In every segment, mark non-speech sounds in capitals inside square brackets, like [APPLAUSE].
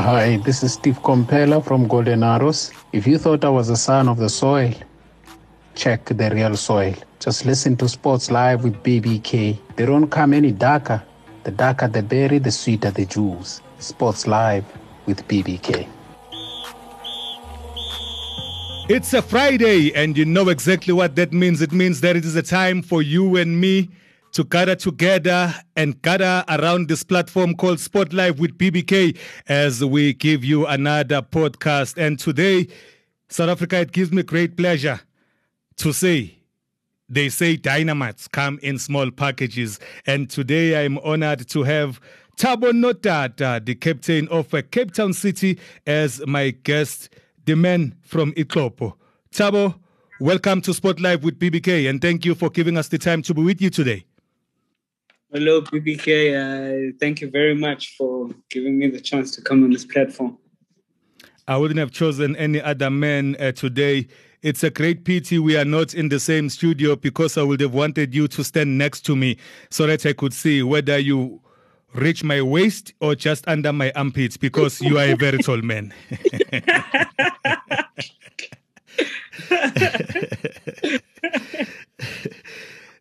Hi, this is Steve Komphela from Golden Arrows. If you thought I was a son of the soil, check the real soil. Just listen to Sports Live with BBK. They don't come any darker. The darker the berry, the sweeter the juice. Sports Live with BBK. It's a Friday, and you know exactly what that means. It means that it is a time for you and me to gather together and gather around this platform called Spotlight with BBK as we give you another podcast. And today, South Africa, it gives me great pleasure to say they say dynamites come in small packages. And today I'm honored to have Thabo Nodada, the captain of uh, Cape Town City, as my guest the man from Ixopo. Thabo, welcome to Spotlight with BBK and thank you for giving us the time to be with you today. Hello, BBK. Uh, thank you very much for giving me the chance to come on this platform. I wouldn't have chosen any other man uh, today. It's a great pity we are not in the same studio because I would have wanted you to stand next to me so that I could see whether you reach my waist or just under my armpits because you are a very tall man. [LAUGHS]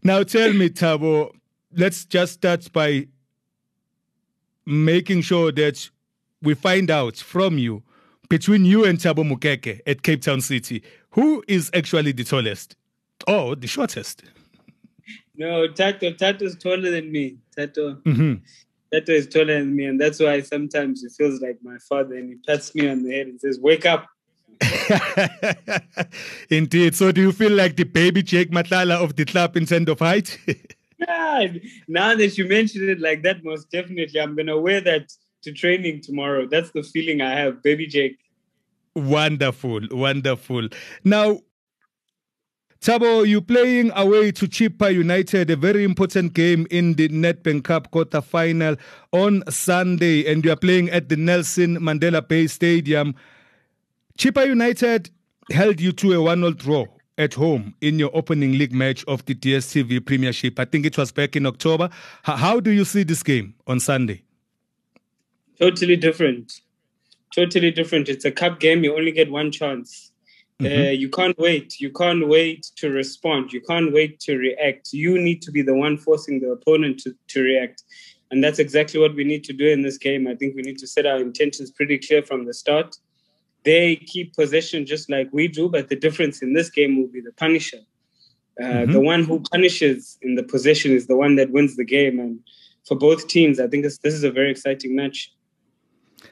now tell me, Thabo, let's just start by making sure that we find out from you between you and Thato Mokeke at Cape Town City, who is actually the tallest or the shortest? No, Thato. Thato is taller than me. Thato. Mm-hmm. Thato is taller than me, and that's why sometimes it feels like my father, and he pats me on the head and says, "Wake up." [LAUGHS] Indeed. So, do you feel like the baby Jake Matlala of the club in terms of height? [LAUGHS] yeah. Now that you mentioned it like that, most definitely, I'm gonna wear that to training tomorrow. That's the feeling I have, baby Jake. Wonderful, wonderful. Now, Thabo, you're playing away to Chippa United, a very important game in the Nedbank Cup quarter final on Sunday, and you are playing at the Nelson Mandela Bay Stadium. Chippa United held you to a 1 0 draw at home in your opening league match of the DSTV Premiership. I think it was back in October. How do you see this game on Sunday? Totally different. Totally different. It's a cup game, you only get one chance Mm-hmm. Uh, you can't wait. You can't wait to respond. You can't wait to react. You need to be the one forcing the opponent to, to react. And that's exactly what we need to do in this game. I think we need to set our intentions pretty clear from the start. They keep possession just like we do, but the difference in this game will be the punisher. Uh, mm-hmm. The one who punishes in the possession is the one that wins the game. And for both teams, I think this, this is a very exciting match.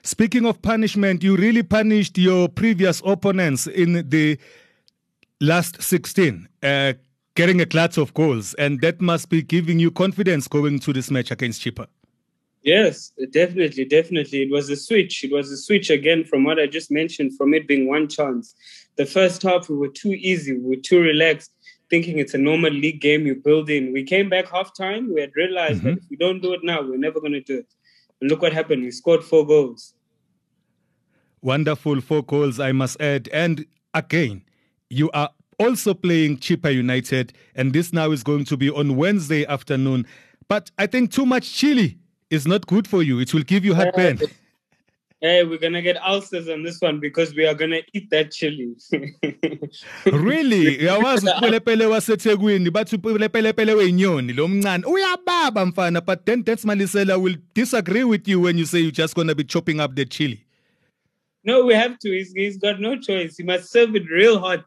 Speaking of punishment, you really punished your previous opponents in the last 16, uh, getting a clutch of goals, and that must be giving you confidence going to this match against Chippa. Yes, definitely, definitely. It was a switch. It was a switch again from what I just mentioned, from it being one chance. The first half, we were too easy, we were too relaxed, thinking it's a normal league game you build in. We came back half time, we had realized mm-hmm. that if we don't do it now, we're never going to do it. And look what happened. We scored four goals. Wonderful four goals, I must add. And again, you are also playing Chippa United, and this now is going to be on Wednesday afternoon. But I think too much chili is not good for you. It will give you heartburn. Hey, we're gonna get ulcers on this one because we are gonna eat that chili. [LAUGHS] really? [LAUGHS] Yawazi upelepele waseThekwini bathi upelepele wenyoni lo mncane uyababa mfana but then Dance Malesela will disagree with you when you say you're just gonna be chopping up the chili. No, we have to. He's, he's got no choice. He must serve it real hot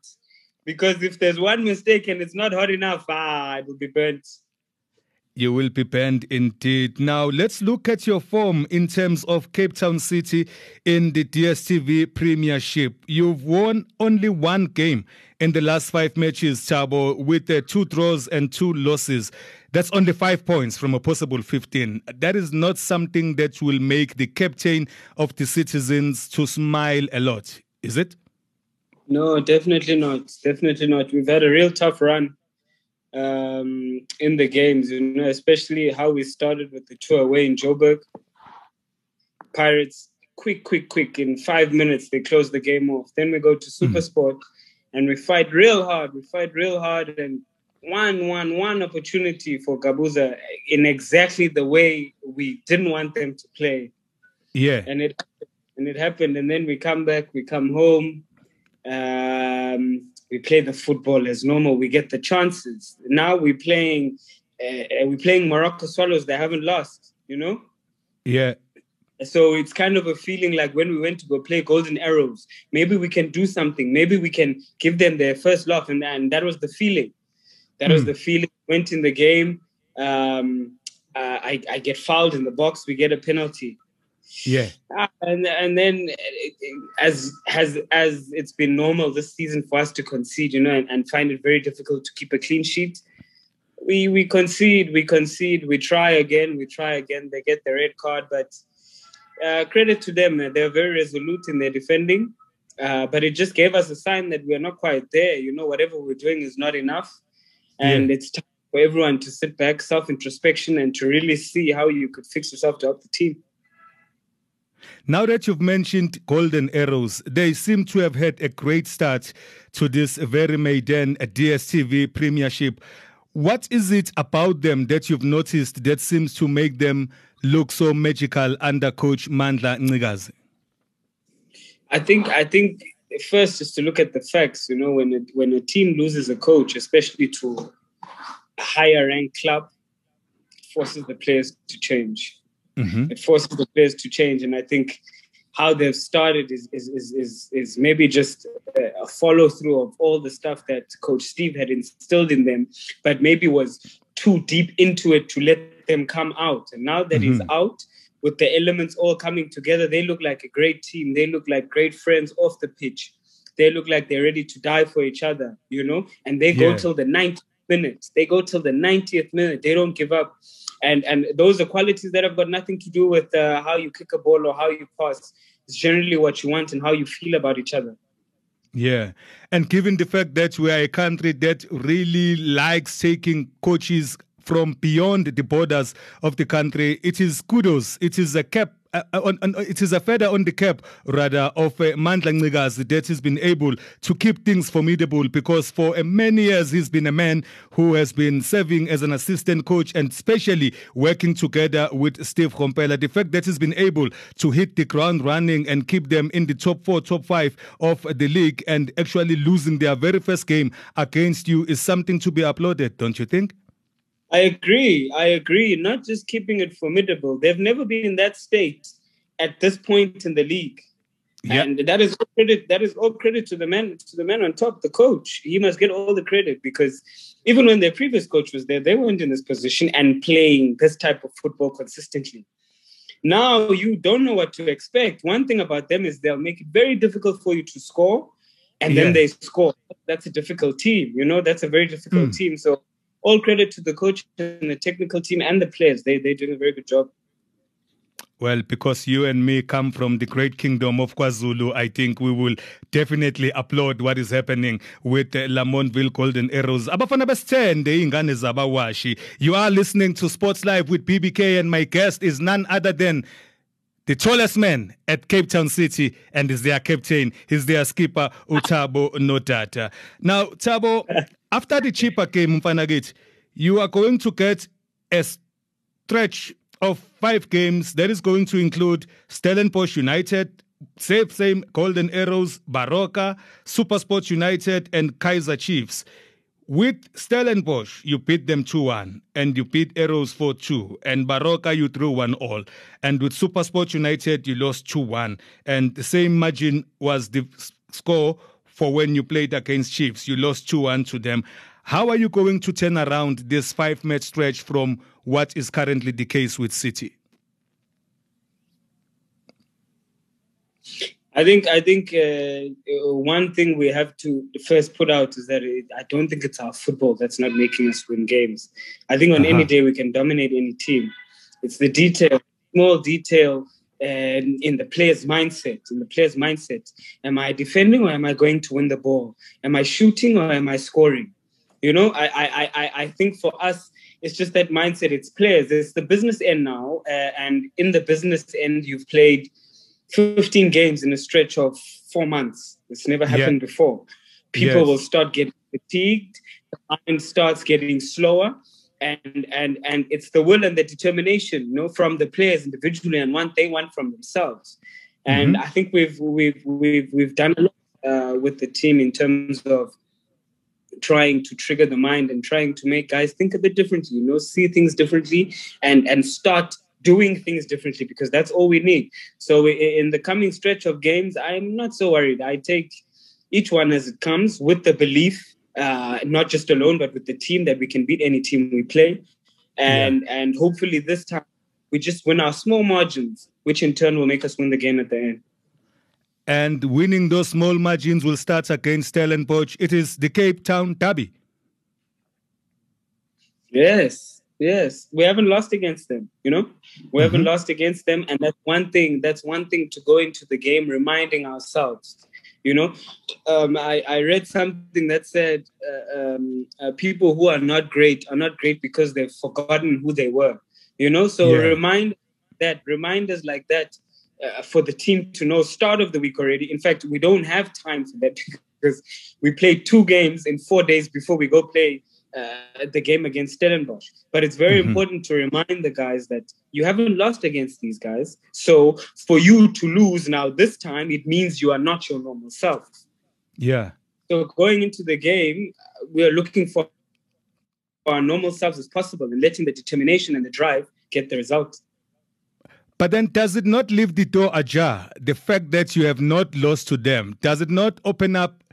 because if there's one mistake and it's not hot enough, ah, it will be burnt. You will be banned indeed. Now, let's look at your form in terms of Cape Town City in the DSTV Premiership. You've won only one game in the last five matches, Thabo, with uh, two draws and two losses. That's only five points from a possible 15. That is not something that will make the captain of the citizens to smile a lot, is it? No, definitely not. Definitely not. We've had a real tough run um, in the games, you know, especially how we started with the tour away in Joburg. Pirates, quick, quick, quick, in five minutes, they close the game off. Then we go to mm-hmm. Supersport mm-hmm. and we fight real hard. We fight real hard and one, one, one opportunity for Gabuza in exactly the way we didn't want them to play. Yeah. And it and it happened. And then we come back, we come home, um, we play the football as normal. We get the chances. Now we're playing, uh, we're playing Moroka Swallows. They haven't lost, you know. Yeah. So it's kind of a feeling like when we went to go play Golden Arrows, maybe we can do something. Maybe we can give them their first laugh, and, and that was the feeling. That mm. was hmm. the feeling. Went in the game. Um, uh, I, I get fouled in the box. We get a penalty. Yeah. Uh, and and then as has as it's been normal this season for us to concede, you know, and, and find it very difficult to keep a clean sheet. We we concede, we concede, we try again, we try again. They get the red card, but uh, credit to them. They're very resolute in their defending. Uh, but it just gave us a sign that we're not quite there. You know, whatever we're doing is not enough. And yeah. it's time for everyone to sit back, self introspection, and to really see how you could fix yourself to help the team. Now that you've mentioned Golden Arrows, they seem to have had a great start to this very maiden DSTV Premiership. What is it about them that you've noticed that seems to make them look so magical under Coach Mandla Ncikazi? I think I think first is to look at the facts. You know, when a, when a team loses a coach, especially to a higher ranked club, forces the players to change. Mm-hmm. It forces the players to change, and I think how they've started is is is is, is maybe just a follow through of all the stuff that Coach Steve had instilled in them, but maybe was too deep into it to let them come out. And now that mm-hmm. he's out, with the elements all coming together, they look like a great team. They look like great friends off the pitch. They look like they're ready to die for each other, you know. And they go till the 90th minute. They go till the 90th minute. They don't give up. And and those are qualities that have got nothing to do with uh, how you kick a ball or how you pass. It's generally what you want and how you feel about each other. Yeah. And given the fact that we are a country that really likes taking coaches from beyond the borders of the country, it is kudos. It is a cap on, on, it is a feather on the cap, rather, of uh, Mandla Ncikazi that he's been able to keep things formidable because for uh, many years he's been a man who has been serving as an assistant coach and especially working together with Steve Komphela. The fact that he's been able to hit the ground running and keep them in the top four, top five of the league and actually losing their very first game against you is something to be applauded, don't you think? I agree. I agree. Not just keeping it formidable. They've never been in that state at this point in the league. Yep. And that is all credit. That is all credit to the man, to the man on top, the coach. He must get all the credit because even when their previous coach was there, they weren't in this position and playing this type of football consistently. Now you don't know what to expect. One thing about them is they'll make it very difficult for you to score, and yeah. then they score. That's a difficult team. You know, that's a very difficult mm. team. So all credit to the coach and the technical team and the players. They they're doing a very good job. Well, because you and me come from the great kingdom of KwaZulu, I think we will definitely applaud what is happening with uh, Lamontville Golden Arrows. Abafana besithende ingane zabawashi. You are listening to Sports Live with BBK and my guest is none other than the tallest man at Cape Town City and is their captain. He's their skipper, uThabo Nodada. Now, Thabo, [LAUGHS] after the Chippa game, Mfanagit, you are going to get a stretch of five games that is going to include Stellenbosch United, Safe Same Golden Arrows, Baroka, Supersports United, and Kaizer Chiefs. With Stellenbosch, you beat them 2 1, and you beat Arrows 4 2, and Baroka, you drew 1 all. And with Supersports United, you lost 2 1. And the same margin was the score for when you played against Chiefs. You lost 2 1 to them. How are you going to turn around this five match stretch from what is currently the case with City? I think I think uh, one thing we have to first put out is that it, I don't think it's our football that's not making us win games. I think on uh-huh. any day we can dominate any team. It's the detail, small detail and in the player's mindset, in the player's mindset. Am I defending or am I going to win the ball? Am I shooting or am I scoring? You know, I I I, I think for us, it's just that mindset. It's players. It's the business end now, uh, and in the business end, you've played 15 games in a stretch of four months. It's never happened yeah. before. People yes. will start getting fatigued. The mind starts getting slower and and and it's the will and the determination you know from the players individually and one they want from themselves And mm-hmm. I think we've we've we've we've done a lot uh, with the team in terms of trying to trigger the mind and trying to make guys think a bit differently, you know, see things differently and and start doing things differently because that's all we need. So in the coming stretch of games, I'm not so worried. I take each one as it comes with the belief, uh, not just alone, but with the team that we can beat any team we play, and yeah. and hopefully this time we just win our small margins, which in turn will make us win the game at the end. And winning those small margins will start against Stellenbosch. It is the Cape Town Derby. Yes, yes. We haven't lost against them, you know? We mm-hmm. haven't lost against them. And that's one thing, that's one thing to go into the game reminding ourselves. You know, um, I, I read something that said uh, um, uh, people who are not great are not great because they've forgotten who they were. You know, so yeah. remind that reminders like that uh, for the team to know start of the week already. In fact, we don't have time for that [LAUGHS] because we play two games in four days before we go play uh, the game against Stellenbosch. But it's very mm-hmm. important to remind the guys that you haven't lost against these guys. So for you to lose now this time, it means you are not your normal self. Yeah. So going into the game, we are looking for our normal selves as possible and letting the determination and the drive get the result. But then, does it not leave the door ajar? The fact that you have not lost to them, does it not open up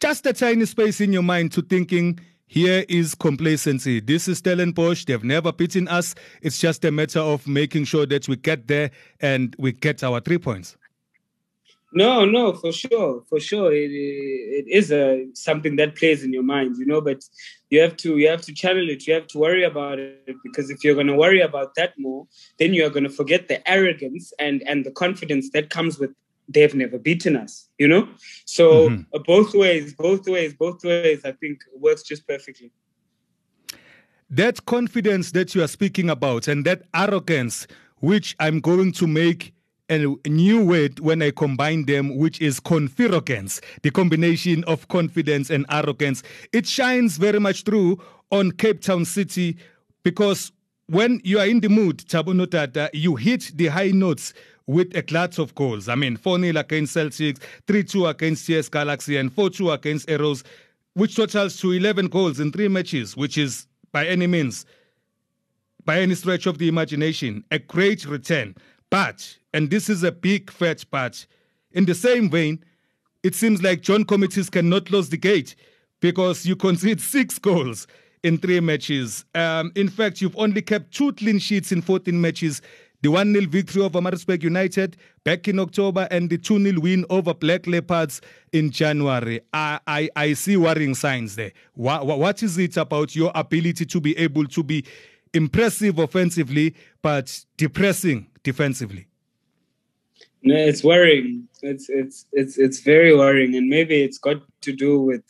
just a tiny space in your mind to thinking, here is complacency. This is Stellenbosch. They've never beaten us. It's just a matter of making sure that we get there and we get our three points. No, no, for sure, for sure, it, it is a something that plays in your mind, you know. But you have to you have to channel it. You have to worry about it because if you're going to worry about that more, then you are going to forget the arrogance and and the confidence that comes with they've never beaten us, you know. So mm-hmm. uh, both ways, both ways, both ways, I think works just perfectly. That confidence that you are speaking about and that arrogance, which I'm going to make a new word when I combine them, which is confirogance, the combination of confidence and arrogance. It shines very much through on Cape Town City because when you are in the mood, Thabo Nodada, you hit the high notes with a glut of goals. I mean, 4 0 against Celtics, 3 2 against TS Galaxy, and 4 2 against Arrows, which totals to 11 goals in three matches, which is by any means, by any stretch of the imagination, a great return. But, and this is a big fat but, in the same vein, it seems like John Committees cannot close the gate because you concede six goals in three matches. Um, in fact, you've only kept two clean sheets in 14 matches. The 1 0 victory over Maritzburg United back in October and the 2 0 win over Black Leopards in January. I, I, I see worrying signs there. What, what is it about your ability to be able to be impressive offensively but depressing defensively? No, it's worrying. It's it's it's it's very worrying, and maybe it's got to do with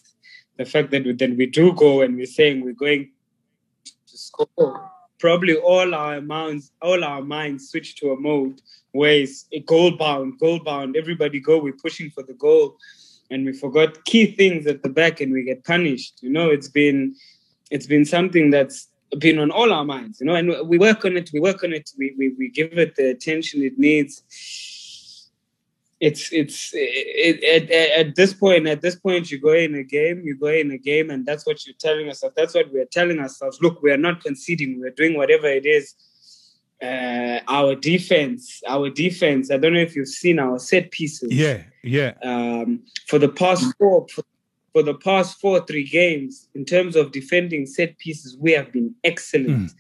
the fact that we, we do go and we're saying we're going to score. Probably all our minds, all our minds switch to a mode where it's goal bound, goal bound. Everybody go. We're pushing for the goal, and we forgot key things at the back, and we get punished. You know, it's been it's been something that's been on all our minds, you know, and we work on it, we work on it, we, we, we give it the attention it needs. It's it's it, it, at, at this point at this point you go in a game you go in a game and that's what you're telling yourself that's what we're telling ourselves look we are not conceding we're doing whatever it is uh, our defense, our defense. I don't know if you've seen our set pieces. Yeah, yeah. Um, for the past four, for the past four, three games, in terms of defending set pieces, we have been excellent. Mm.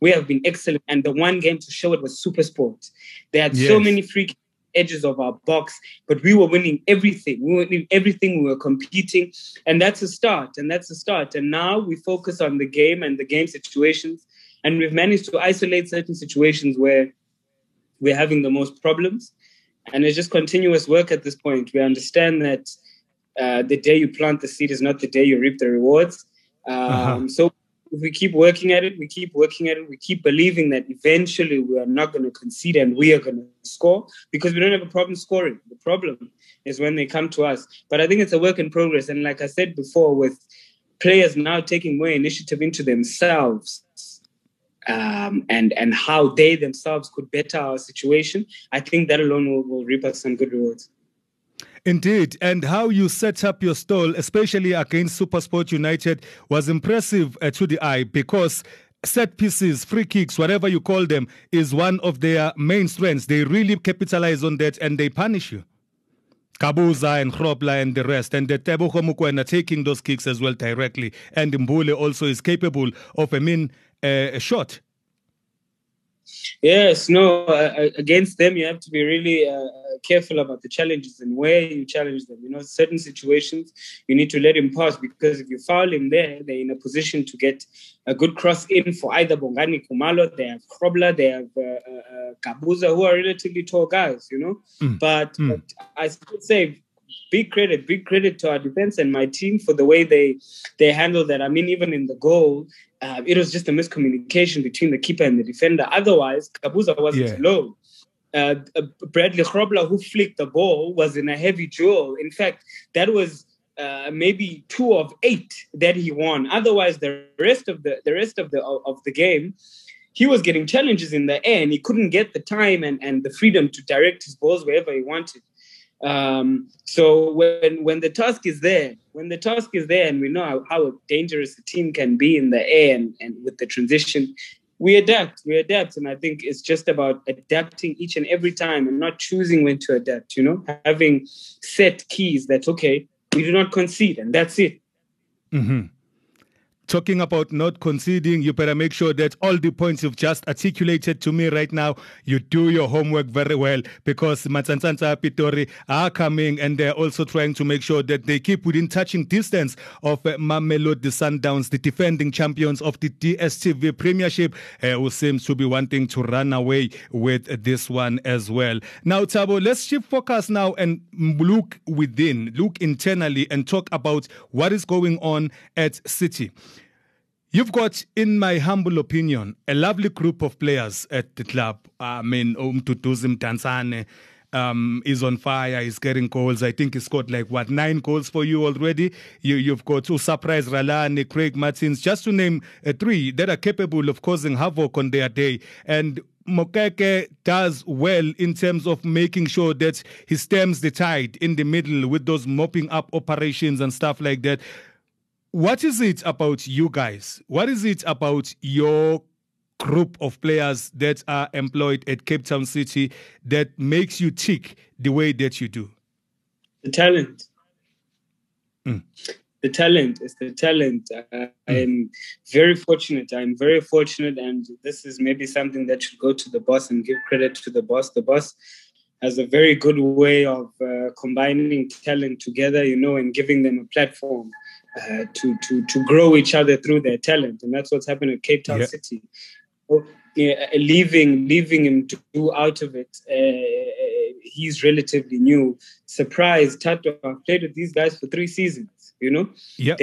We have been excellent. And the one game to show it was Super Sport. They had yes. so many free edges of our box, but we were winning everything. We were winning everything. We were competing. And that's a start. And that's a start. And now we focus on the game and the game situations. And we've managed to isolate certain situations where we're having the most problems. And it's just continuous work at this point. We understand that uh, the day you plant the seed is not the day you reap the rewards. Um, uh-huh. So if we keep working at it, we keep working at it, we keep believing that eventually we are not going to concede and we are going to score because we don't have a problem scoring. The problem is when they come to us. But I think it's a work in progress. And like I said before, with players now taking more initiative into themselves, um, and and how they themselves could better our situation, I think that alone will, will reap us some good rewards. Indeed, and how you set up your stall, especially against SuperSport United, was impressive uh, to the eye because set pieces, free kicks, whatever you call them, is one of their main strengths. They really capitalize on that and they punish you. Gabuza and Grobler and the rest, and the Teboho Mokoena taking those kicks as well directly. And Mbule also is capable of a mean uh, shot. Yes, no, uh, uh, against them, you have to be really uh, careful about the challenges and where you challenge them. You know, certain situations, you need to let him pass because if you foul him there, they're in a position to get a good cross in for either Bongani Khumalo, they have Grobler, they have uh, uh, Gabuza, who are relatively tall guys, you know. Mm. But, mm. but I would say big credit, big credit to our defense and my team for the way they they handled that. I mean, even in the goal, uh, it was just a miscommunication between the keeper and the defender. Otherwise, Gabuza wasn't yeah. low. Uh, uh, Bradley Grobler, who flicked the ball, was in a heavy duel. In fact, that was uh, maybe two of eight that he won. Otherwise, the rest of the the rest of the of the game, he was getting challenges in the air, and he couldn't get the time and, and the freedom to direct his balls wherever he wanted. Um, so when when the task is there, when the task is there, and we know how, how dangerous a team can be in the air and, and with the transition, we adapt. We adapt, and I think it's just about adapting each and every time, and not choosing when to adapt. You know, having set keys that okay, we do not concede, and that's it. Mm-hmm talking about not conceding, you better make sure that all the points you've just articulated to me right now, you do your homework very well because Matsatsantsa Pitori are coming and they're also trying to make sure that they keep within touching distance of uh, Mamelodi Sundowns, the defending champions of the DSTV Premiership, uh, who seems to be wanting to run away with this one as well. Now, Thabo, let's shift focus now and look within, look internally and talk about what is going on at City. You've got, in my humble opinion, a lovely group of players at the club. I mean, uMduduzi Mdantsane um, is on fire. He's getting goals. I think he's got like what nine goals for you already. You, you've got to Surprise Ralani, Craig Martins, just to name uh, three that are capable of causing havoc on their day. And Mokeke does well in terms of making sure that he stems the tide in the middle with those mopping up operations and stuff like that. What is it about you guys? What is it about your group of players that are employed at Cape Town City that makes you tick the way that you do? The talent. Mm. The talent is the talent. Uh, mm. I'm very fortunate. I'm very fortunate, and this is maybe something that should go to the boss and give credit to the boss. The boss has a very good way of uh, combining talent together, you know, and giving them a platform uh, to to to grow each other through their talent, and that's what's happened at Cape Town. City. yeah, leaving leaving him to do out of it. Uh, he's relatively new. Surprise, Thato. I've played with these guys for three seasons. You know, yeah.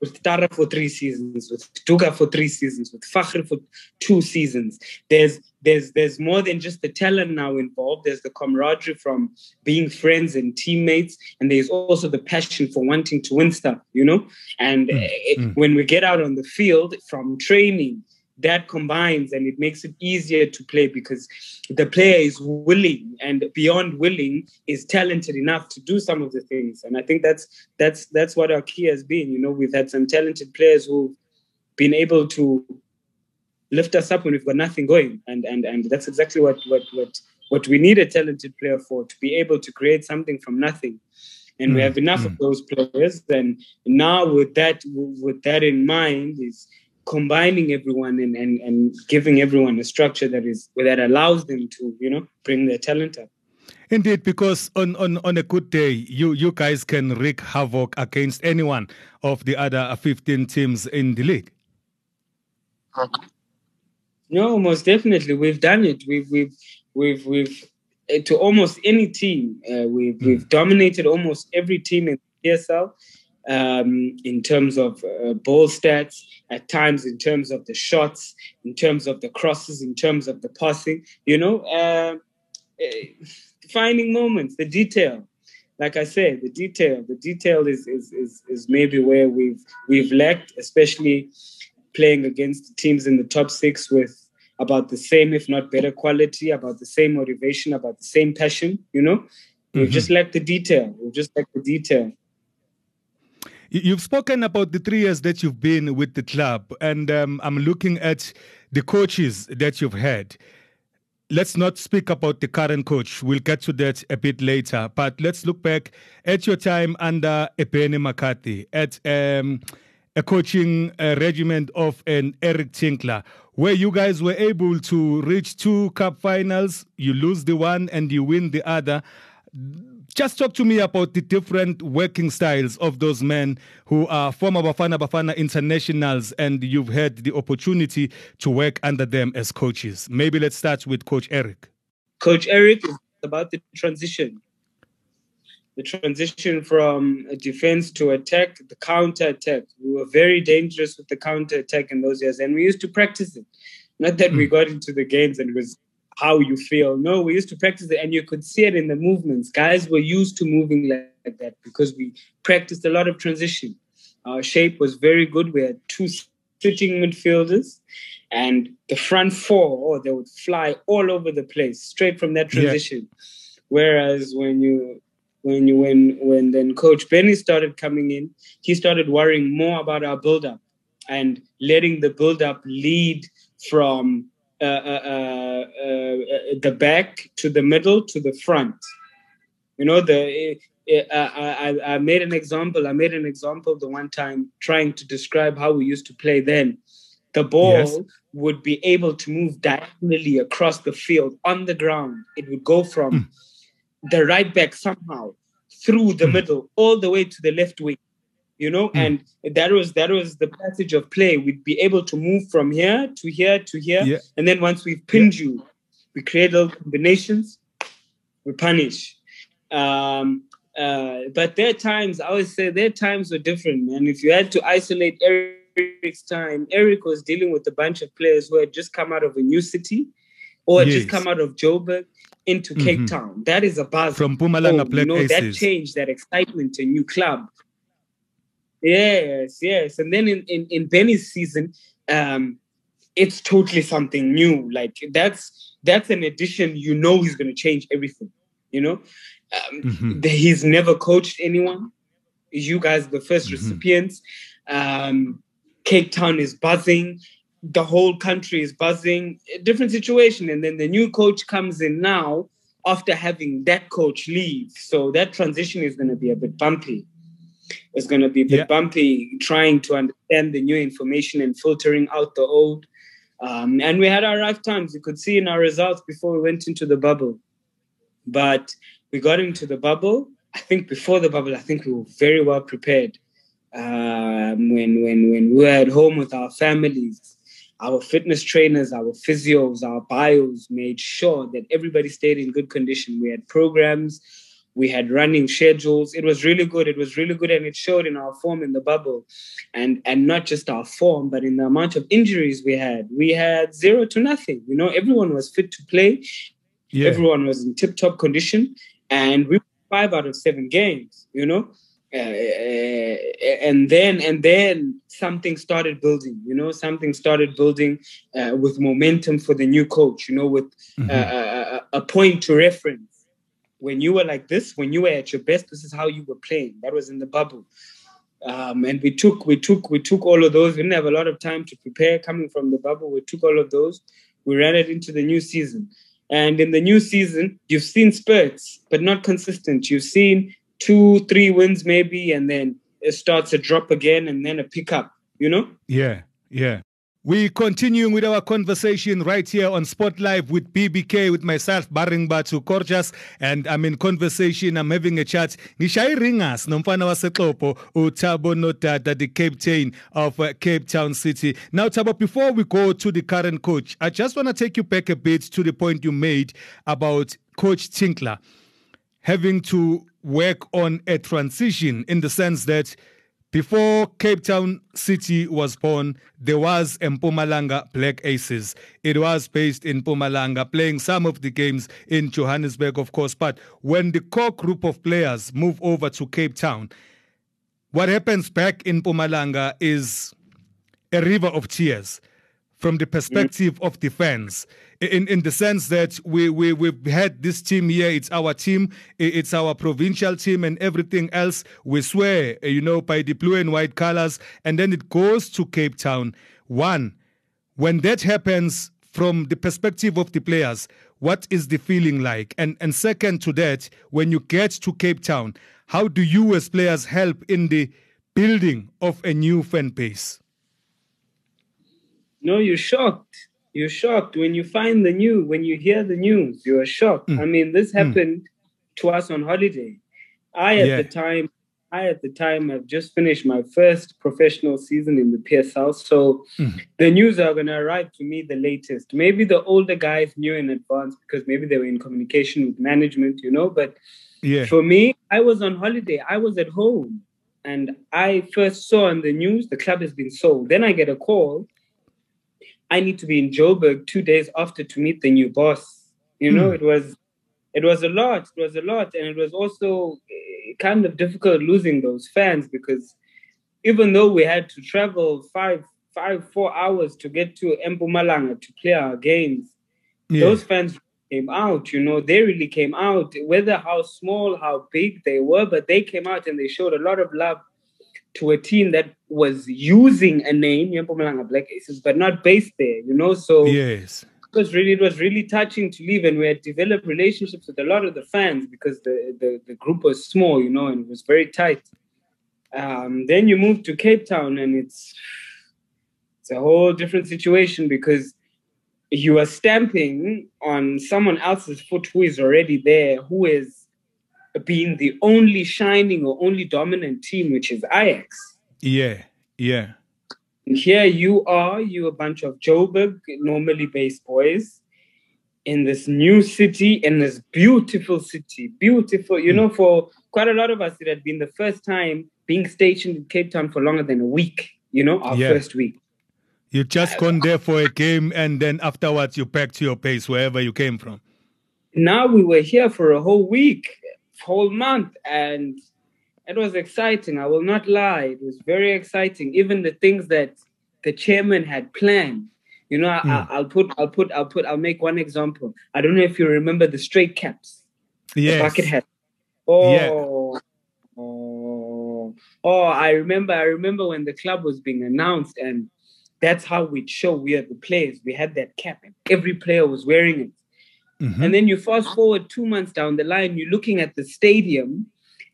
With Tara for three seasons, with Duga for three seasons, with Fagrie for two seasons. There's there's there's more than just the talent now involved. There's the camaraderie from being friends and teammates, and there's also the passion for wanting to win stuff, you know. And mm. it, mm. when we get out on the field from training that combines and it makes it easier to play because the player is willing and beyond willing is talented enough to do some of the things. And i think that's that's that's what our key has been. You know we've had some talented players who've been able to lift us up when we've got nothing going. And and and that's exactly what what what what we need a talented player for to be able to create something from nothing. And mm, we have enough mm. of those players. And now with that with that in mind is combining everyone and, and, and giving everyone a structure that is that allows them to you know bring their talent up Indeed, because on, on, on a good day, you, you guys can wreak havoc against anyone of the other 15 teams in the league. No, most definitely. We've done it. We've, we've, we've, we've eh, to almost any team. Uh, we've, mm. we've dominated almost every team in PSL um, in terms of uh, ball stats, at times in terms of the shots, in terms of the crosses, in terms of the passing. You know, uh, defining moments, the detail. Like I said, the detail. The detail is is is, is maybe where we've we've lacked, especially playing against teams in the top six with about the same, if not better quality, about the same motivation, about the same passion, you know? Mm-hmm. We just lack the detail. We just lack the detail. You've spoken about the three years that you've been with the club, and um, I'm looking at the coaches that you've had. Let's not speak about the current coach. We'll get to that a bit later. But let's look back at your time under Benni McCarthy, at um, a coaching uh, regiment of an Eric Tinkler, where you guys were able to reach two cup finals. You lose the one and you win the other just talk to me about the different working styles of those men who are former Bafana Bafana internationals and you've had the opportunity to work under them as coaches. Maybe let's start with Coach Eric. Coach Eric is about the transition. The transition from defense to attack, the counter attack. We were very dangerous with the counter attack in those years, and we used to practice it. Not that mm. we hmm. got into the games and it was how you feel. No, we used to practice it, and you could see it in the movements. Guys were used to moving like, that because we practiced a lot of transition. Our shape was very good. We had two sitting midfielders, and the front four, oh, they would fly all over the place straight from that transition. Yeah. Whereas when you when you when when then Coach Benni started coming in, he started worrying more about our build up and letting the build up lead from Uh, uh, uh, the back to the middle to the front. You know, the eh, eh, I, I, made an example. I made an example the one time trying to describe how we used to play then. The ball yes. would be able to move diagonally across the field on the ground. It would go from mm. the right back somehow through the mm. middle all the way to the left wing you know mm. and that was that was the passage of play we'd be able to move from here to here to here yeah. and then once we've pinned yeah. you we create little combinations we punish um, uh, but there are times i always say their times were different and if you had to isolate eric's time eric was dealing with a bunch of players who had just come out of a new city or yes. just come out of joburg into mm-hmm. Cape Town. That is a buzz. From Mpumalanga oh, you know, That change, that excitement, a new club. Yes, yes. And then in, in, in Benni's season, um, it's totally something new. Like that's that's an addition. You know, he's going to change everything. You know, um, mm-hmm. the, he's never coached anyone. You guys, the 1st mm-hmm. recipients. Um, Cape Town is buzzing. The whole country is buzzing. A different situation, and then the new coach comes in now after having that coach leave. So that transition is going to be a bit bumpy. It's going to be a bit yeah. bumpy trying to understand the new information and filtering out the old. Um, and we had our rough times. You could see in our results before we went into the bubble. But we got into the bubble. I think before the bubble, I think we were very well prepared. Um, when when when we were at home with our families, our fitness trainers, our physios, our bios made sure that everybody stayed in good condition. We had programs we had running schedules. It was really good. It was really good and it showed in our form in the bubble. And and not just our form but in the amount of injuries we had. We had zero to nothing you know. Everyone was fit to play. Yeah. everyone was in tip top condition. And we five out of seven games you know. Uh, and then and then something started building you know. Something started building uh, with momentum for the new coach you know with mm-hmm. uh, a point to reference when you were like this, when you were at your best, this is how you were playing. That was in the bubble. Um, and we took, we took, we took all of those. We didn't have a lot of time to prepare coming from the bubble. We took all of those. We ran it into the new season. And in the new season, you've seen spurts, but not consistent. You've seen two, three wins maybe, and then it starts a drop again and then a pickup, you know? Yeah, yeah. We continuing with our conversation right here on Sport Live with BBK with myself Baring Batu Gorgeous and I'm in conversation I'm having a chat ngishaya ringas nomfana waseXhopo uThabo Nodada the captain of uh, Cape Town City. Now Thabo before we go to the current coach I just want to take you back a bit to the point you made about coach Tinkler having to work on a transition in the sense that before Cape Town City was born, there was Mpumalanga Black Aces. It was based in Mpumalanga, playing some of the games in Johannesburg, of course. But when the core group of players move over to Cape Town, what happens back in Mpumalanga is a river of tears from the perspective of the fans in, in the sense that we, we, we've had this team here, it's our team, it's our provincial team and everything else. We swear, eh, you know, by the blue and white colors, and then it goes to Cape Town. One, when that happens from the perspective of the players, what is the feeling like? And, and second to that, when you get to Cape Town, how do you as players help in the building of a new fan base? No, you're shocked you're shocked when you find the news, when you hear the news, you are shocked. Mm. I mean, this mm. happened mm. to us on holiday. I at yeah. the time, I at the time have just finished my first professional season in the PSL. So mm. the news are gonna arrive to me the latest. Maybe the older guys knew in advance because maybe they were in communication with management, you know. But yeah. for me, I was on holiday. I was at home. And I first saw on the news the club has been sold. Then I get a call I need to be in Joburg two days after to meet the new boss. You know, mm. it was it was a lot. It was a lot, and it was also eh, kind of difficult losing those fans because even though we had to travel five five four hours to get to Mpumalanga to play our games, yeah. those fans came out. You know, they really came out. Whether how small, how big they were, but they came out and they showed a lot of love to a team that was using a name, Mpumalanga Black Aces, but not based there, you know. So yes, it was really it was really touching to leave, and we had developed relationships with a lot of the fans because the the, the group was small, you know, and it was very tight. Um, then you move to Cape Town, and it's it's a whole different situation because you are stamping on someone else's foot who is already there, who is being the only shining or only dominant team, which is Ajax. Yeah, yeah. here you are, you a bunch of Joburg, normally based boys, in this new city, in this beautiful city. Beautiful. You mm. know, for quite a lot of us, it had been the first time being stationed in Cape Town for longer than a week, you know, our yeah. first week. You just gone there for a game and then afterwards you packed to your base wherever you came from. Now we were here for a whole week whole month and it was exciting. I will not lie. It was very exciting. Even the things that the chairman had planned. You know, mm. I, will put, I'll put, I'll put, I'll make one example. I don't know if you remember the straight caps. Yes. The bucket hat. Oh, yeah. oh, oh! I remember. I remember when the club was being announced, and that's how we'd show we are the players. We had that cap, and every player was wearing it. Mm-hmm. And then you fast forward two months down the line, you're looking at the stadium,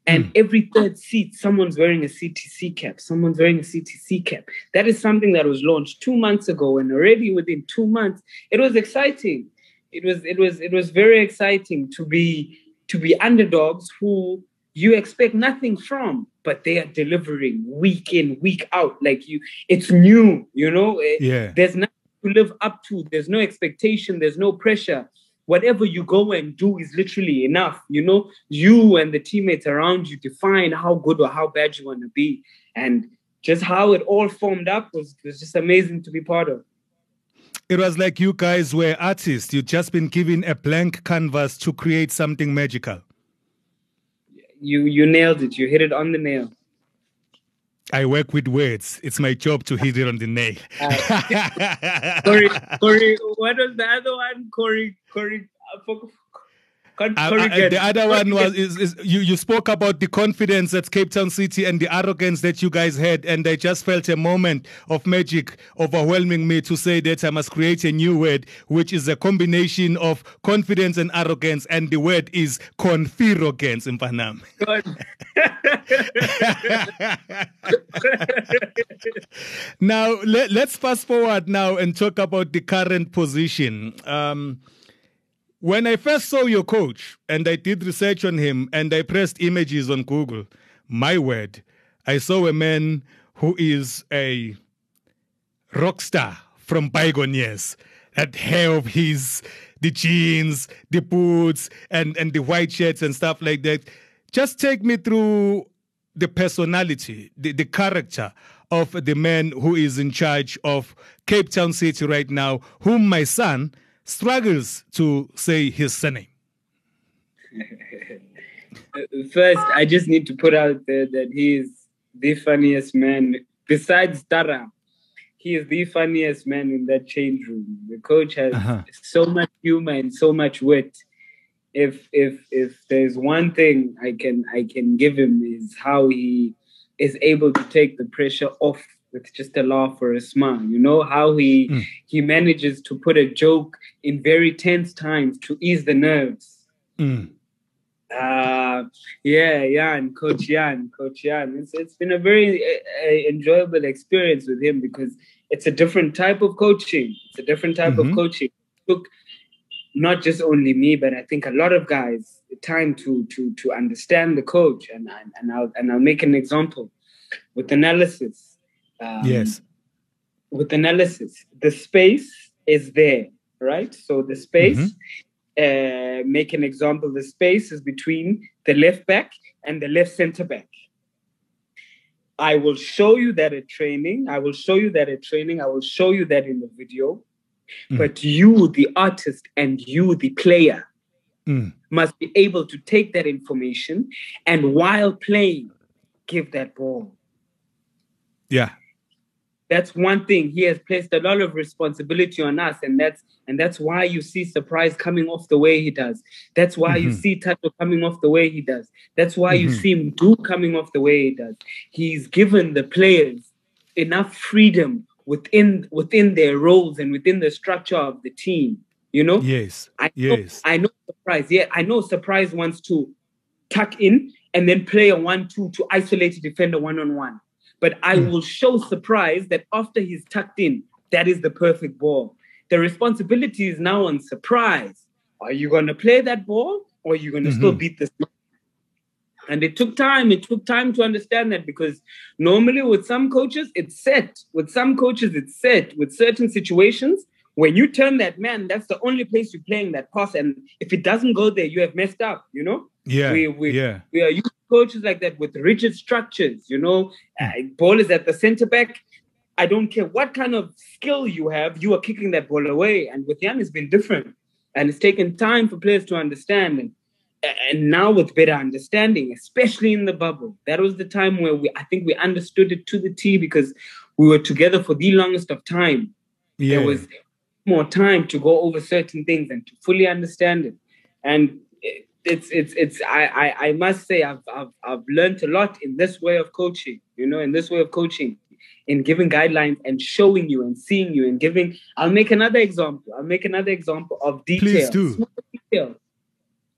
and mm. every third seat, someone's wearing a CTC cap. Someone's wearing a CTC cap. That is something that was launched two months ago, and already within two months, it was exciting. It was it was it was very exciting to be to be underdogs who you expect nothing from, but they are delivering week in, week out. Like you, it's new, you know. Yeah. There's nothing to live up to. There's no expectation. There's no pressure whatever you go and do is literally enough. You know, you and the teammates around you define how good or how bad you want to be. And just how it all formed up was, was just amazing to be part of. It was like you guys were artists. You'd just been given a blank canvas to create something magical. You you nailed it. You hit it on the nail. I work with words. It's my job to hit it on the nail. Uh, [LAUGHS] Corey, Corey, what was the other one? Corey, Corey, uh, uh, uh, the other one was is, is, you, you spoke about the confidence at Cape Town City and the arrogance that you guys had, and I just felt a moment of magic overwhelming me to say that I must create a new word, which is a combination of confidence and arrogance, and the word is confirogance in Panam. [LAUGHS] now let, us fast forward now and talk about the current position. Um, when I first saw your coach and I did research on him and I pressed images on Google, my word, I saw a man who is a rock star from bygone years. That hair of his, the jeans, the boots, and, and the white shirts and stuff like that. Just take me through the personality, the, the character of the man who is in charge of Cape Town City right now, whom my son struggles to say his surname? [LAUGHS] First, I just need to put out there that he is the funniest man besides Tara. he is the funniest man in that change room. The coach has Uh-huh. so much humor and so much wit. If if if there's one thing I can I can give him is how he is able to take the pressure off with just a laugh or a smile. You know how he Mm. he manages to put a joke in very tense times to ease the nerves. Mm. Uh, yeah, Jan, Coach Jan, Coach Jan. It's, it's been a very uh, enjoyable experience with him because it's a different type of coaching. It's a different type Mhm. of coaching. It took not just only me, but I think a lot of guys the time to to to understand the coach. And and, and I'll and I'll make an example with analysis. Um, Yes. with analysis, the space is there, right? So the space, uh, make an example, the space is between the left back and the left center back. I will show you that at training. I will show you that at training. I will show you that in the video. Mm. But you, the artist, and you, the player, Mm. must be able to take that information and while playing, give that ball Yeah. That's one thing he has placed a lot of responsibility on us and that's and that's why you see surprise coming off the way he does that's why you Mhm. see Thato coming off the way he does that's why you Mhm. see Mdu coming off the way he does he's given the players enough freedom within within their roles and within the structure of the team you know Yes. I know, Yes. I know surprise. Yeah, I know surprise wants to tuck in and then play a one-two to isolate a defender one-on-one. But I Mm. will show surprise that after he's tucked in, that is the perfect ball. The responsibility is now on surprise. Are you going to play that ball or are you going to still Mhm. beat this? And it took time. It took time to understand that because normally with some coaches, it's set. With some coaches, it's set. With certain situations, when you turn that man, that's the only place you're playing that pass. And if it doesn't go there, you have messed up, you know? Yeah. we- we- yeah. We are used coaches like that with rigid structures, you know? Uh, ball is at the center back. I don't care what kind of skill you have, you are kicking that ball away. And with Jan, it's been different. And it's taken time for players to understand. And, and now with better understanding, especially in the bubble, that was the time where we, I think we understood it to the T because we were together for the longest of time Yeah. there was more time to go over certain things and to fully understand it. And it's it's it's I I, I must say I've, I've I've learned a lot in this way of coaching. You know, in this way of coaching, in giving guidelines and showing you and seeing you and giving. I'll make another example. I'll make another example of details. Details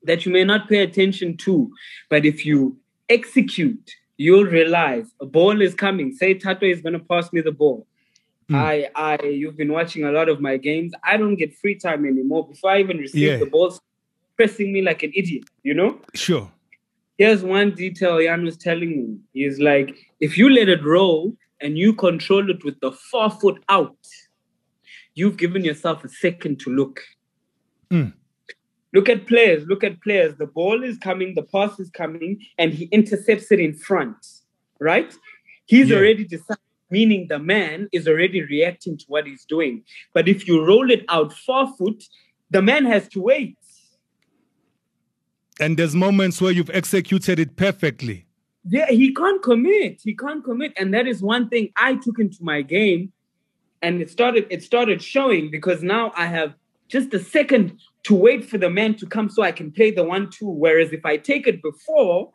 that you may not pay attention to, but if you execute, you'll realize a ball is coming. Say Thato is going to pass me the ball. Mm. I, I, you've been watching a lot of my games. I don't get free time anymore. Before I even receive Yeah. the balls, pressing me like an idiot. You know. Sure. Here's one detail Jan was telling me. He's like, if you let it roll and you control it with the far foot out, you've given yourself a second to look. Mm. Look at players. Look at players. The ball is coming. The pass is coming, and he intercepts it in front. Right? He's Yeah. already decided. Meaning the man is already reacting to what he's doing. But if you roll it out far foot, the man has to wait. And there's moments where you've executed it perfectly. Yeah, he can't commit. He can't commit, and that is one thing I took into my game, and it started. It started showing because now I have just a second to wait for the man to come so I can play the one-two. Whereas if I take it before,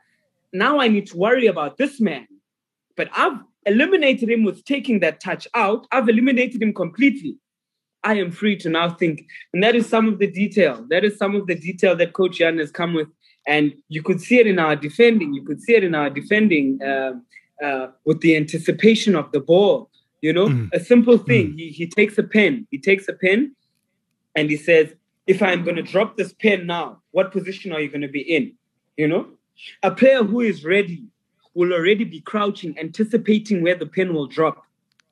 now I need to worry about this man. But I've eliminated him with taking that touch out. I've eliminated him completely. I am free to now think, and that is some of the detail. That is some of the detail that Coach Jan has come with and you could see it in our defending. You could see it in our defending um, uh, with the anticipation of the ball. You know, Mm. a simple thing. He he takes a pen. He takes a pen, and he says, "If I'm going to drop this pen now, what position are you going to be in?" You know, a player who is ready will already be crouching, anticipating where the pen will drop.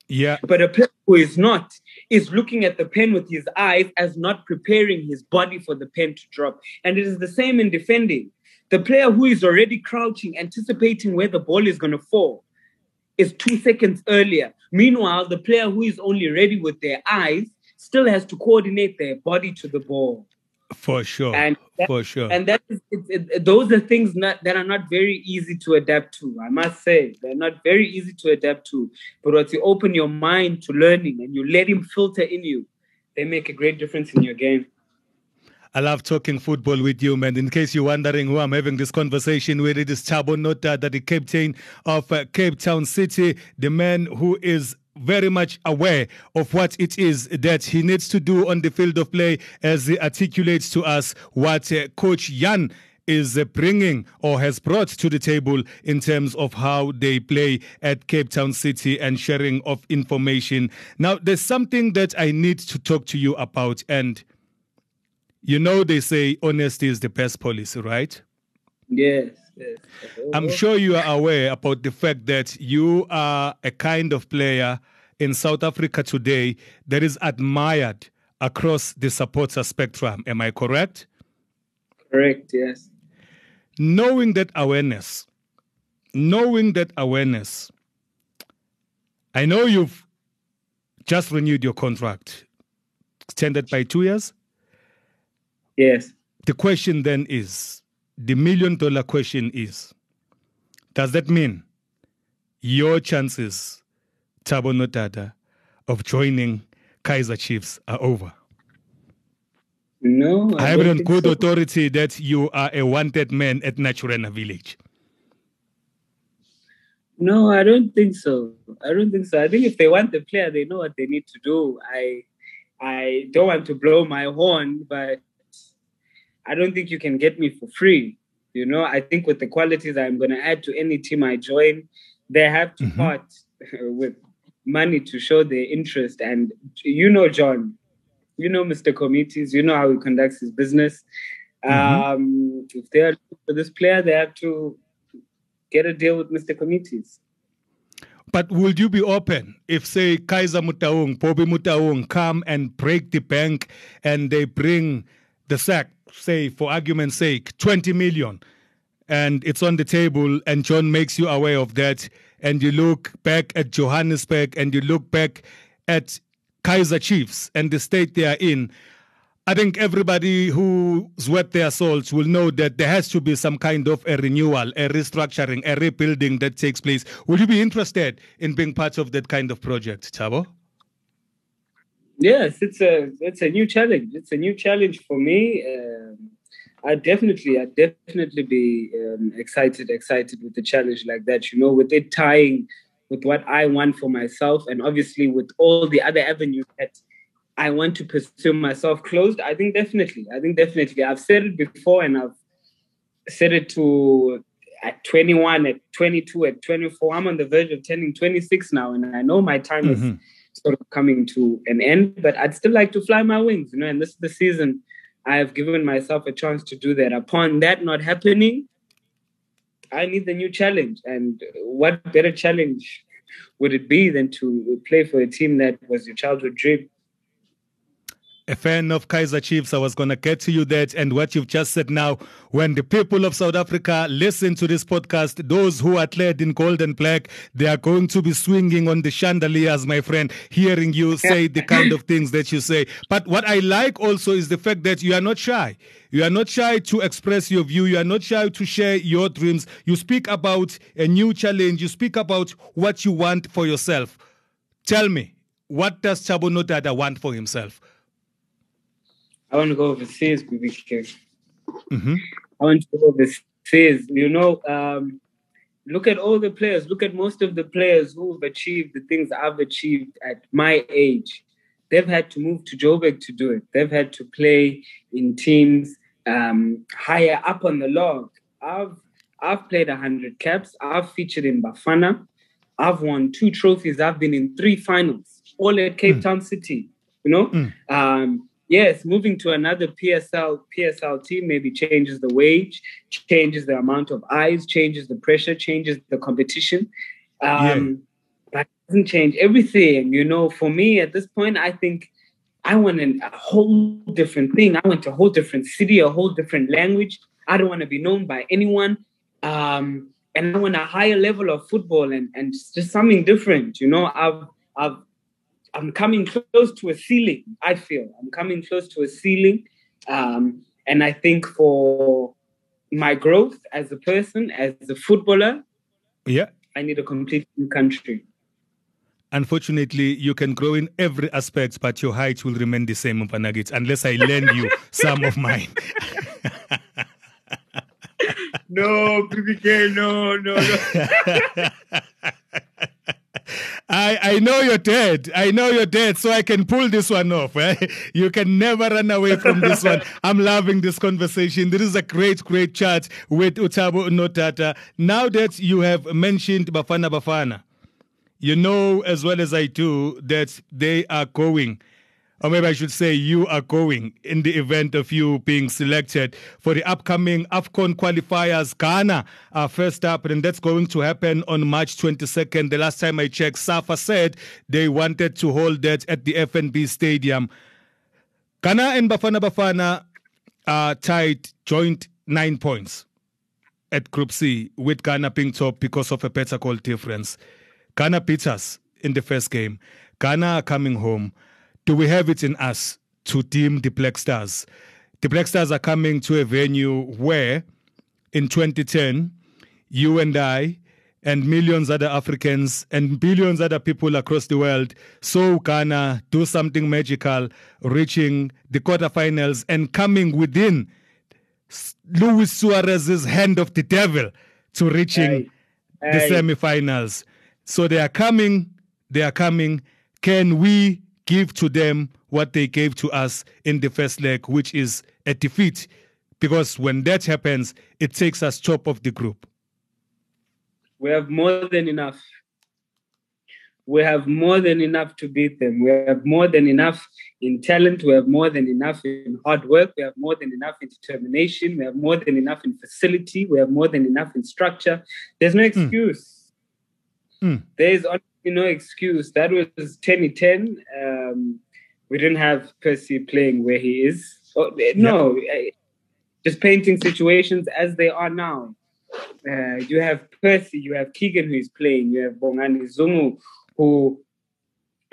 Yeah. But a player who is not is looking at the pen with his eyes as not preparing his body for the pen to drop. And it is the same in defending. The player who is already crouching, anticipating where the ball is going to fall, is two seconds earlier. Meanwhile, the player who is only ready with their eyes still has to coordinate their body to the ball. For sure. And that, for sure. And that is, it, it, those are things not, that are not very easy to adapt to. I must say they're not very easy to adapt to. But once you open your mind to learning and you let him filter in you, they make a great difference in your game. I love talking football with you, man. In case you're wondering who I'm having this conversation with, it is Thabo Nodada, the captain of uh, Cape Town City, the man who is very much aware of what it is that he needs to do on the field of play as he articulates to us what uh, Coach Jan is uh, bringing or has brought to the table in terms of how they play at Cape Town City and sharing of information. Now, there's something that I need to talk to you about, and you know, they say honesty is the best policy, right? Yes. yes. I'm sure you are aware about the fact that you are a kind of player in South Africa today that is admired across the supporter spectrum. Am I correct? Correct, yes. Knowing that awareness, knowing that awareness, I know you've just renewed your contract, extended by two years. Yes. The question then is the million dollar question is does that mean your chances, Thabo Nodada, of joining Kaizer Chiefs are over? No. I, I have on good so. authority that you are a wanted man at Naturena Village. No, I don't think so. I don't think so. I think if they want the player, they know what they need to do. I I don't want to blow my horn, but I don't think you can get me for free. You know, I think with the qualities I'm going to add to any team I join, they have to mm-hmm. part [LAUGHS] with money to show their interest. And you know, John, you know, Mr. Committees, you know how he conducts his business. Mm-hmm. Um, if they are for this player, they have to get a deal with Mr. Committees. But would you be open if, say, Kaizer Motaung, Bobby Motaung come and break the bank and they bring the sack say, for argument's sake, 20 million, and it's on the table, and John makes you aware of that, and you look back at Johannesburg and you look back at Kaizer Chiefs and the state they are in, I think everybody who's wet their souls will know that there has to be some kind of a renewal, a restructuring, a rebuilding that takes place. Would you be interested in being part of that kind of project, Thabo? Yes, it's a it's a new challenge. It's a new challenge for me. Um, I definitely, I definitely be um, excited, excited with the challenge like that. You know, with it tying with what I want for myself, and obviously with all the other avenues that I want to pursue myself closed. I think definitely, I think definitely. I've said it before, and I've said it to at 21, at 22, at 24. I'm on the verge of turning 26 now, and I know my time mm-hmm. is sort of coming to an end, but I'd still like to fly my wings, you know, and this is the season I have given myself a chance to do that. Upon that not happening, I need the new challenge. And what better challenge would it be than to play for a team that was your childhood dream? A fan of Kaizer Chiefs. I was going to get to you that and what you've just said now. When the people of South Africa listen to this podcast, those who are clad in gold and black, they are going to be swinging on the chandeliers, my friend, hearing you [LAUGHS] say the kind of things that you say. But what I like also is the fact that you are not shy. You are not shy to express your view. You are not shy to share your dreams. You speak about a new challenge. You speak about what you want for yourself. Tell me, what does Thabo Nodada want for himself? I want to go overseas, BBK. Mm-hmm. I want to go overseas. You know, um, look at all the players. Look at most of the players who've achieved the things I've achieved at my age. They've had to move to Joburg to do it. They've had to play in teams um, higher up on the log. I've I've played hundred caps. I've featured in Bafana. I've won two trophies. I've been in three finals, all at Cape mm. Town City. You know, mm. um, yes, moving to another PSL PSL team maybe changes the wage, changes the amount of eyes, changes the pressure, changes the competition. Um, yeah. But doesn't change everything. You know, for me at this point, I think I want a whole different thing. I want a whole different city, a whole different language. I don't want to be known by anyone. Um, and I want a higher level of football and, and just something different. You know, I've I've I'm coming close to a ceiling. I feel I'm coming close to a ceiling. Um, and I think for my growth as a person, as a footballer, yeah, I need a completely new country. Unfortunately, you can grow in every aspect, but your height will remain the same, Mpanagit, unless I lend you [LAUGHS] some of mine. no, BBK, no, no, no. [LAUGHS] I, I know you're dead. I know you're dead, so I can pull this one off. Eh? [LAUGHS] You can never run away from this one. [LAUGHS] I'm loving this conversation. This is a great, great chat with uThabo Nodada. Now that you have mentioned Bafana Bafana, you know as well as I do that they are going or maybe I should say you are going in the event of you being selected for the upcoming AFCON qualifiers. Ghana are first up, and that's going to happen on March 22nd. The last time I checked, SAFA said they wanted to hold that at the FNB Stadium. Ghana and Bafana Bafana are tied joint nine points at Group C, with Ghana being top because of a better goal difference. Ghana beat us in the first game. Ghana are coming home. Do we have it in us to team the Black Stars? The Black Stars are coming to a venue where in 2010, you and I and millions other Africans and billions other people across the world saw Ghana do something magical, reaching the quarterfinals and coming within Luis Suarez's hand of the devil to reaching hey. the hey. semifinals. So they are coming, they are coming. Can we give to them what they gave to us in the first leg, which is a defeat. Because when that happens, it takes us top of the group. We have more than enough. We have more than enough to beat them. We have more than enough in talent. We have more than enough in hard work. We have more than enough in determination. We have more than enough in facility. We have more than enough in structure. There's no hmm. excuse. Mm. There is no excuse. That was 2010. Um, we didn't have Percy playing where he is. Oh, no, yeah. just painting situations as they are now. Uh, you have Percy, you have Keegan who is playing, you have Bongani Zungu who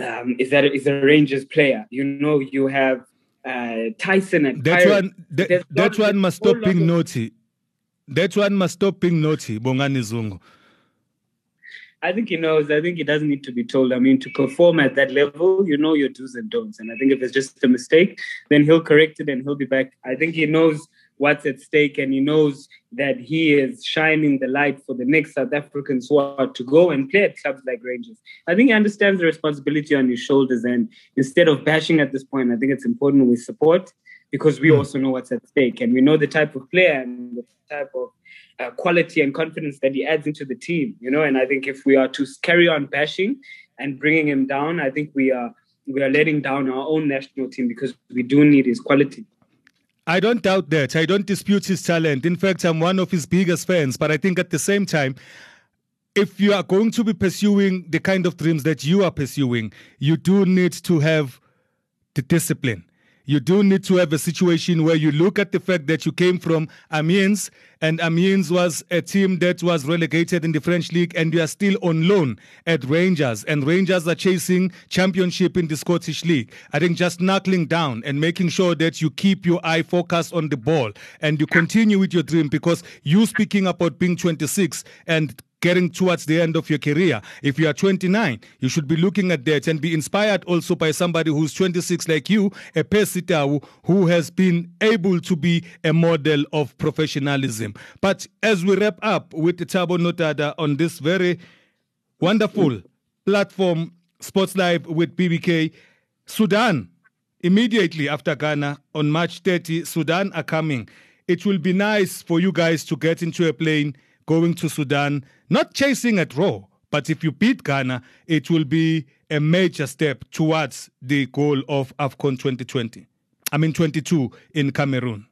um, is that is a Rangers player. You know, you have uh, Tyson and that one. That, that one must stop being naughty. That one must stop being naughty, Bongani Zungu. I think he knows. I think he doesn't need to be told. I mean, to perform at that level, you know your do's and don'ts. And I think if it's just a mistake, then he'll correct it and he'll be back. I think he knows what's at stake and he knows that he is shining the light for the next South African squad to go and play at clubs like Rangers. I think he understands the responsibility on his shoulders. And instead of bashing at this point, I think it's important we support because we hmm. also know what's at stake and we know the type of player and the type of uh, quality and confidence that he adds into the team, you know. And I think if we are to carry on bashing and bringing him down, I think we are we are letting down our own national team because we do need his quality. I don't doubt that. I don't dispute his talent. In fact, I'm one of his biggest fans. But I think at the same time, if you are going to be pursuing the kind of dreams that you are pursuing, you do need to have the discipline you do need to have a situation where you look at the fact that you came from Amiens and Amiens was a team that was relegated in the French league and you are still on loan at Rangers and Rangers are chasing championship in the Scottish league. I think just knuckling down and making sure that you keep your eye focused on the ball and you continue with your dream because you speaking about being 26 and getting towards the end of your career. If you are 29, you should be looking at that and be inspired also by somebody who's 26 like you, a Percy Tau, who has been able to be a model of professionalism. But as we wrap up with the Thabo Nodada on this very wonderful platform, Sports Live with BBK, Sudan, immediately after Ghana on March 30, Sudan are coming. It will be nice for you guys to get into a plane going to Sudan, not chasing at raw, but if you beat Ghana, it will be a major step towards the goal of AFCON 2020. I mean, 22 in Cameroon.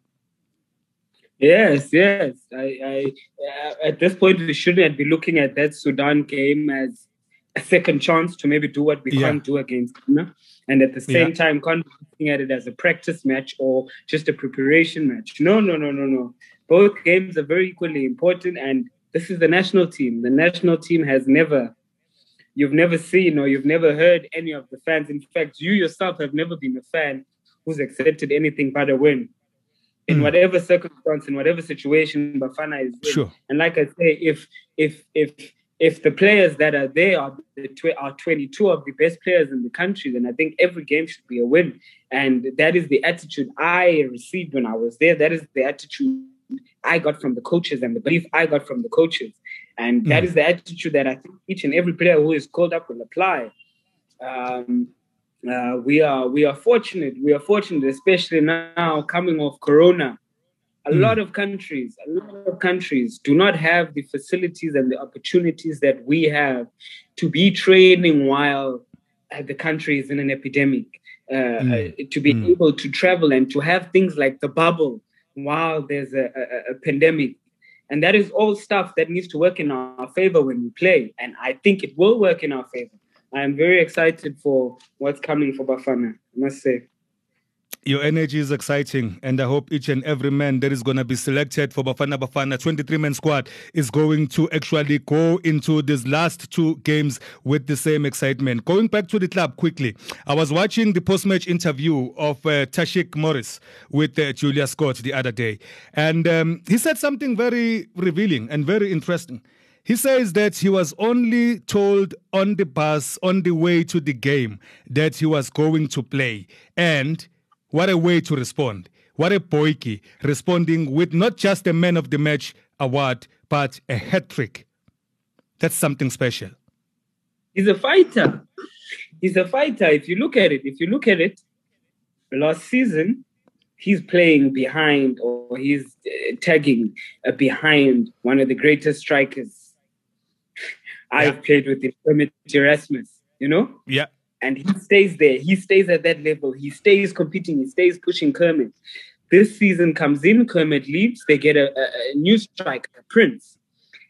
Yes, yes. I, I uh, at this point we shouldn't be looking at that Sudan game as a second chance to maybe do what we yeah. can't do against Ghana, and at the same yeah. time, can't looking at it as a practice match or just a preparation match. No, no, no, no, no both games are very equally important. And this is the national team. The national team has never, you've never seen or you've never heard any of the fans. In fact, you yourself have never been a fan who's accepted anything but a win. in Mm. whatever circumstance, in whatever situation Bafana is in. Sure. And like I say, if if if if the players that are there are the tw- are 22 of the best players in the country, then I think every game should be a win. And that is the attitude I received when I was there. That is the attitude I got from the coaches and the belief I got from the coaches. And that Mm. is the attitude that I think each and every player who is called up will apply. Um, uh, we are we are fortunate. We are fortunate, especially now coming off Corona. A Mm. lot of countries, a lot of countries do not have the facilities and the opportunities that we have to be training while the country is in an epidemic. Uh, Mm. to be Mm. able to travel and to have things like the bubble while there's a, a, a pandemic. And that is all stuff that needs to work in our favor when we play. And I think it will work in our favor. I am very excited for what's coming for Bafana, I must say. Your energy is exciting, and I hope each and every man that is going to be selected for Bafana Bafana 23 man squad is going to actually go into these last two games with the same excitement. Going back to the club quickly, I was watching the post match interview of uh, Tashreeq Morris with uh, Julia Scott the other day, and um, he said something very revealing and very interesting. He says that he was only told on the bus on the way to the game that he was going to play. And what a way to respond. What a boyki responding with not just a man of the match award, but a hat trick. That's something special. He's a fighter. He's a fighter. If you look at it, if you look at it, last season, he's playing behind or he's uh, tagging uh, behind one of the greatest strikers I've played with, him, Erasmus, you know? Yeah. And he stays there. He stays at that level. He stays competing. He stays pushing Kermit. This season comes in, Kermit leaves. They get a, a, a new striker, Prince.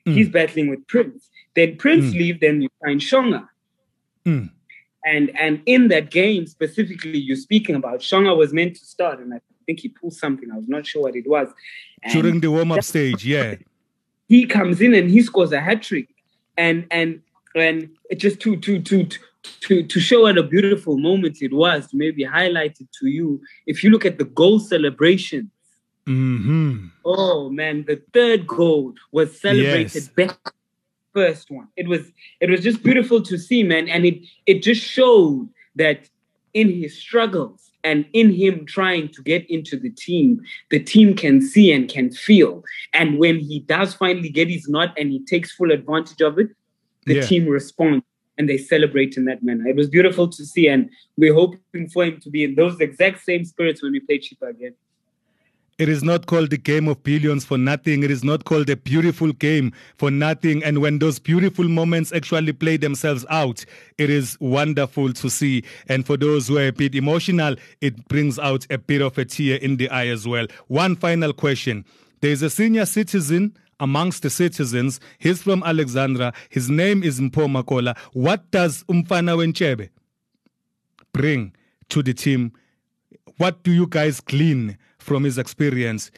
Mm. He's battling with Prince. Then Prince Mm. leave. Then you find Shonga. Mm. And and in that game specifically, you're speaking about Shonga was meant to start, and I think he pulled something. I was not sure what it was. And During the warm up stage, yeah. he comes in and he scores a hat trick, and and and it just to to to to to show what a beautiful moment it was to maybe highlight it to you. If you look at the goal celebration, hmm oh man, the third goal was celebrated Yes. better. than the First one, it was it was just beautiful to see, man, and it it just showed that in his struggles and in him trying to get into the team, the team can see and can feel. And when he does finally get his nod and he takes full advantage of it, the Yeah. team responds and they celebrate in that manner. It was beautiful to see, and we're hoping for him to be in those exact same spirits when we play Chippa again. It is not called the game of billions for nothing. It is not called a beautiful game for nothing. And when those beautiful moments actually play themselves out, it is wonderful to see. And for those who are a bit emotional, it brings out a bit of a tear in the eye as well. One final question. There's a senior citizen amongst the citizens. He's from Alexandra. His name is Mpho Makola. What does Umfana Wenchebe bring to the team what do you guys glean from his experience?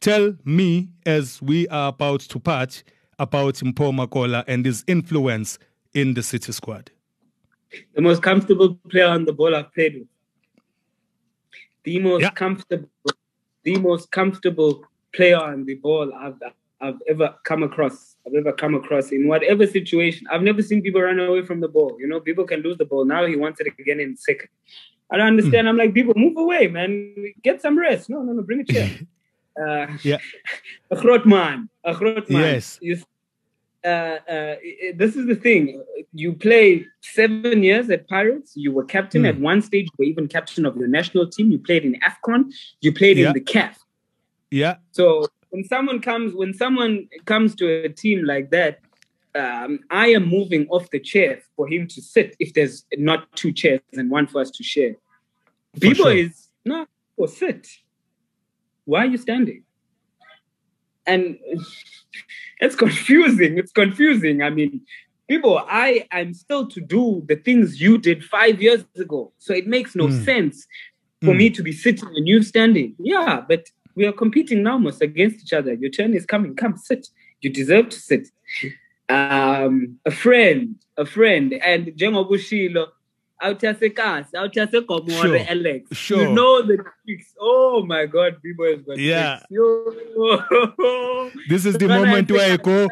Tell me, as we are about to part, about Mpho Makola and his influence in the City squad. The most comfortable player on the ball I've played with. The most Yeah. comfortable, the most comfortable player on the ball I've I've ever come across. I've ever come across in whatever situation. I've never seen people run away from the ball. You know, people can lose the ball. Now he wants it again in second. I don't understand. I'm like, people, move away, man. Get some rest. No, no, no, bring a chair. [LAUGHS] Uh, Yeah. [LAUGHS] a groot man. A groot man. Yes. You, uh, uh, this is the thing. You play seven years at Pirates. You were captain Mm. at one stage. You were even captain of the national team. You played in AFCON. You played Yeah. in the CAF. Yeah. So when someone comes, when someone comes to a team like that, um, I am moving off the chair for him to sit. If there's not two chairs and one for us to share, people sure. is no or sit. Why are you standing? And [LAUGHS] it's confusing. It's confusing. I mean, people, I am still to do the things you did five years ago. So it makes no Mm. sense for Mm. me to be sitting and you standing. Yeah, but we are competing now almost against each other. Your turn is coming. Come sit. You deserve to sit. Um, a friend, a friend, and Jengobushilo, awuthase awuthase gomore Sure. alex Sure. you know the tricks oh my god people has got Yeah. [LAUGHS] This is the moment where I go.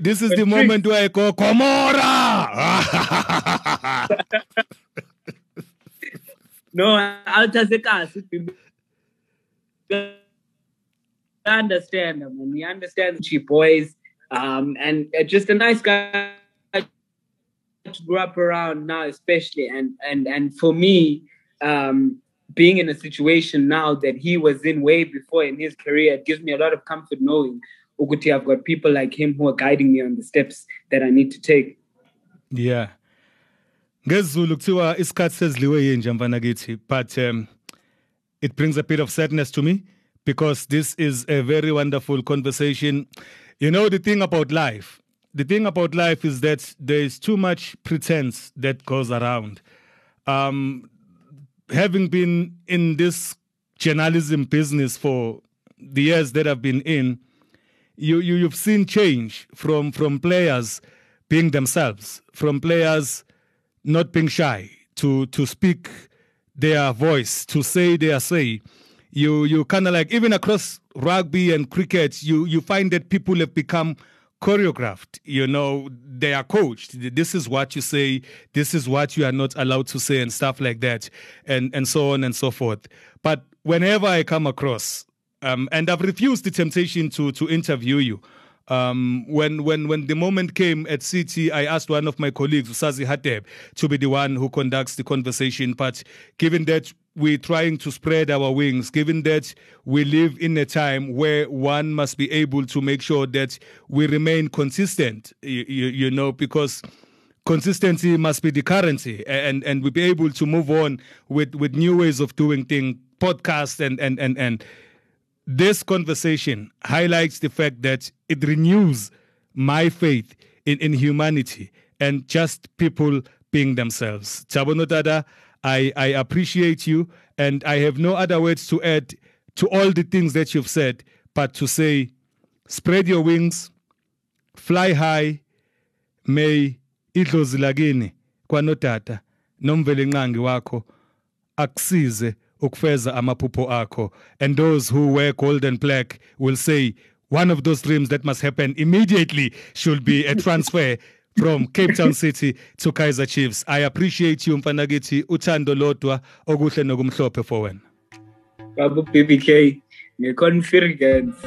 This is the moment where I go, Komora! [LAUGHS] no awuthase kahle people understand them and he understands cheap boys um and uh, just a nice guy to grow up around now especially and and and for me um being in a situation now that he was in way before in his career it gives me a lot of comfort knowing ukuthi I've got people like him who are guiding me on the steps that I need to take yeah. ngesiZulu kuthiwa isikhathi sezidliwe yinja mfana kithi but um, it brings a bit of sadness to me because this is a very wonderful conversation you know the thing about life the thing about life is that there is too much pretense that goes around um, having been in this journalism business for the years that I've been in, you, you you've seen change from from players being themselves, from players not being shy to to speak their voice, to say their say. You you kind of like even across rugby and cricket, you you find that people have become choreographed. You know, they are coached. This is what you say. This is what you are not allowed to say, and stuff like that, and and so on and so forth. But whenever I come across, um, and I've refused the temptation to to interview you. Um, when when when the moment came at City, I asked one of my colleagues, Usazi Hateb, to be the one who conducts the conversation. But given that we're trying to spread our wings, given that we live in a time where one must be able to make sure that we remain consistent, you, you, you know, because consistency must be the currency and and we be able to move on with with new ways of doing things podcast and and and and this conversation highlights the fact that it renews my faith in, in humanity and just people being themselves. Thabo Nodada, I, I appreciate you and I have no other words to add to all the things that you've said, but to say, spread your wings, fly high, may idlozi lakini kwanotata nomvele nqangi wakho akusize ukufeza amaphupho akho. And those who wear gold and black will say one of those dreams that must happen immediately should be a [LAUGHS] transfer from Cape Town City to Kaizer Chiefs. I appreciate you mfana kithi uthando lodwa okuhle nokumhlophe for wena. Babu BBK ngeconfigurance.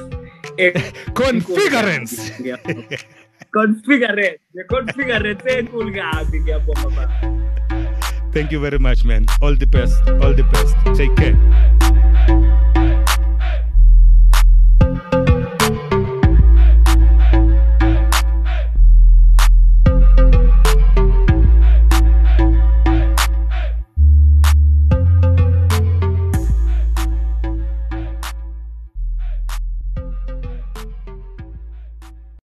Configurance. [LAUGHS] configurance ngeconfigurance enkulu kabi ngiyabonga baba thank you very much man. All the best all the best. Take care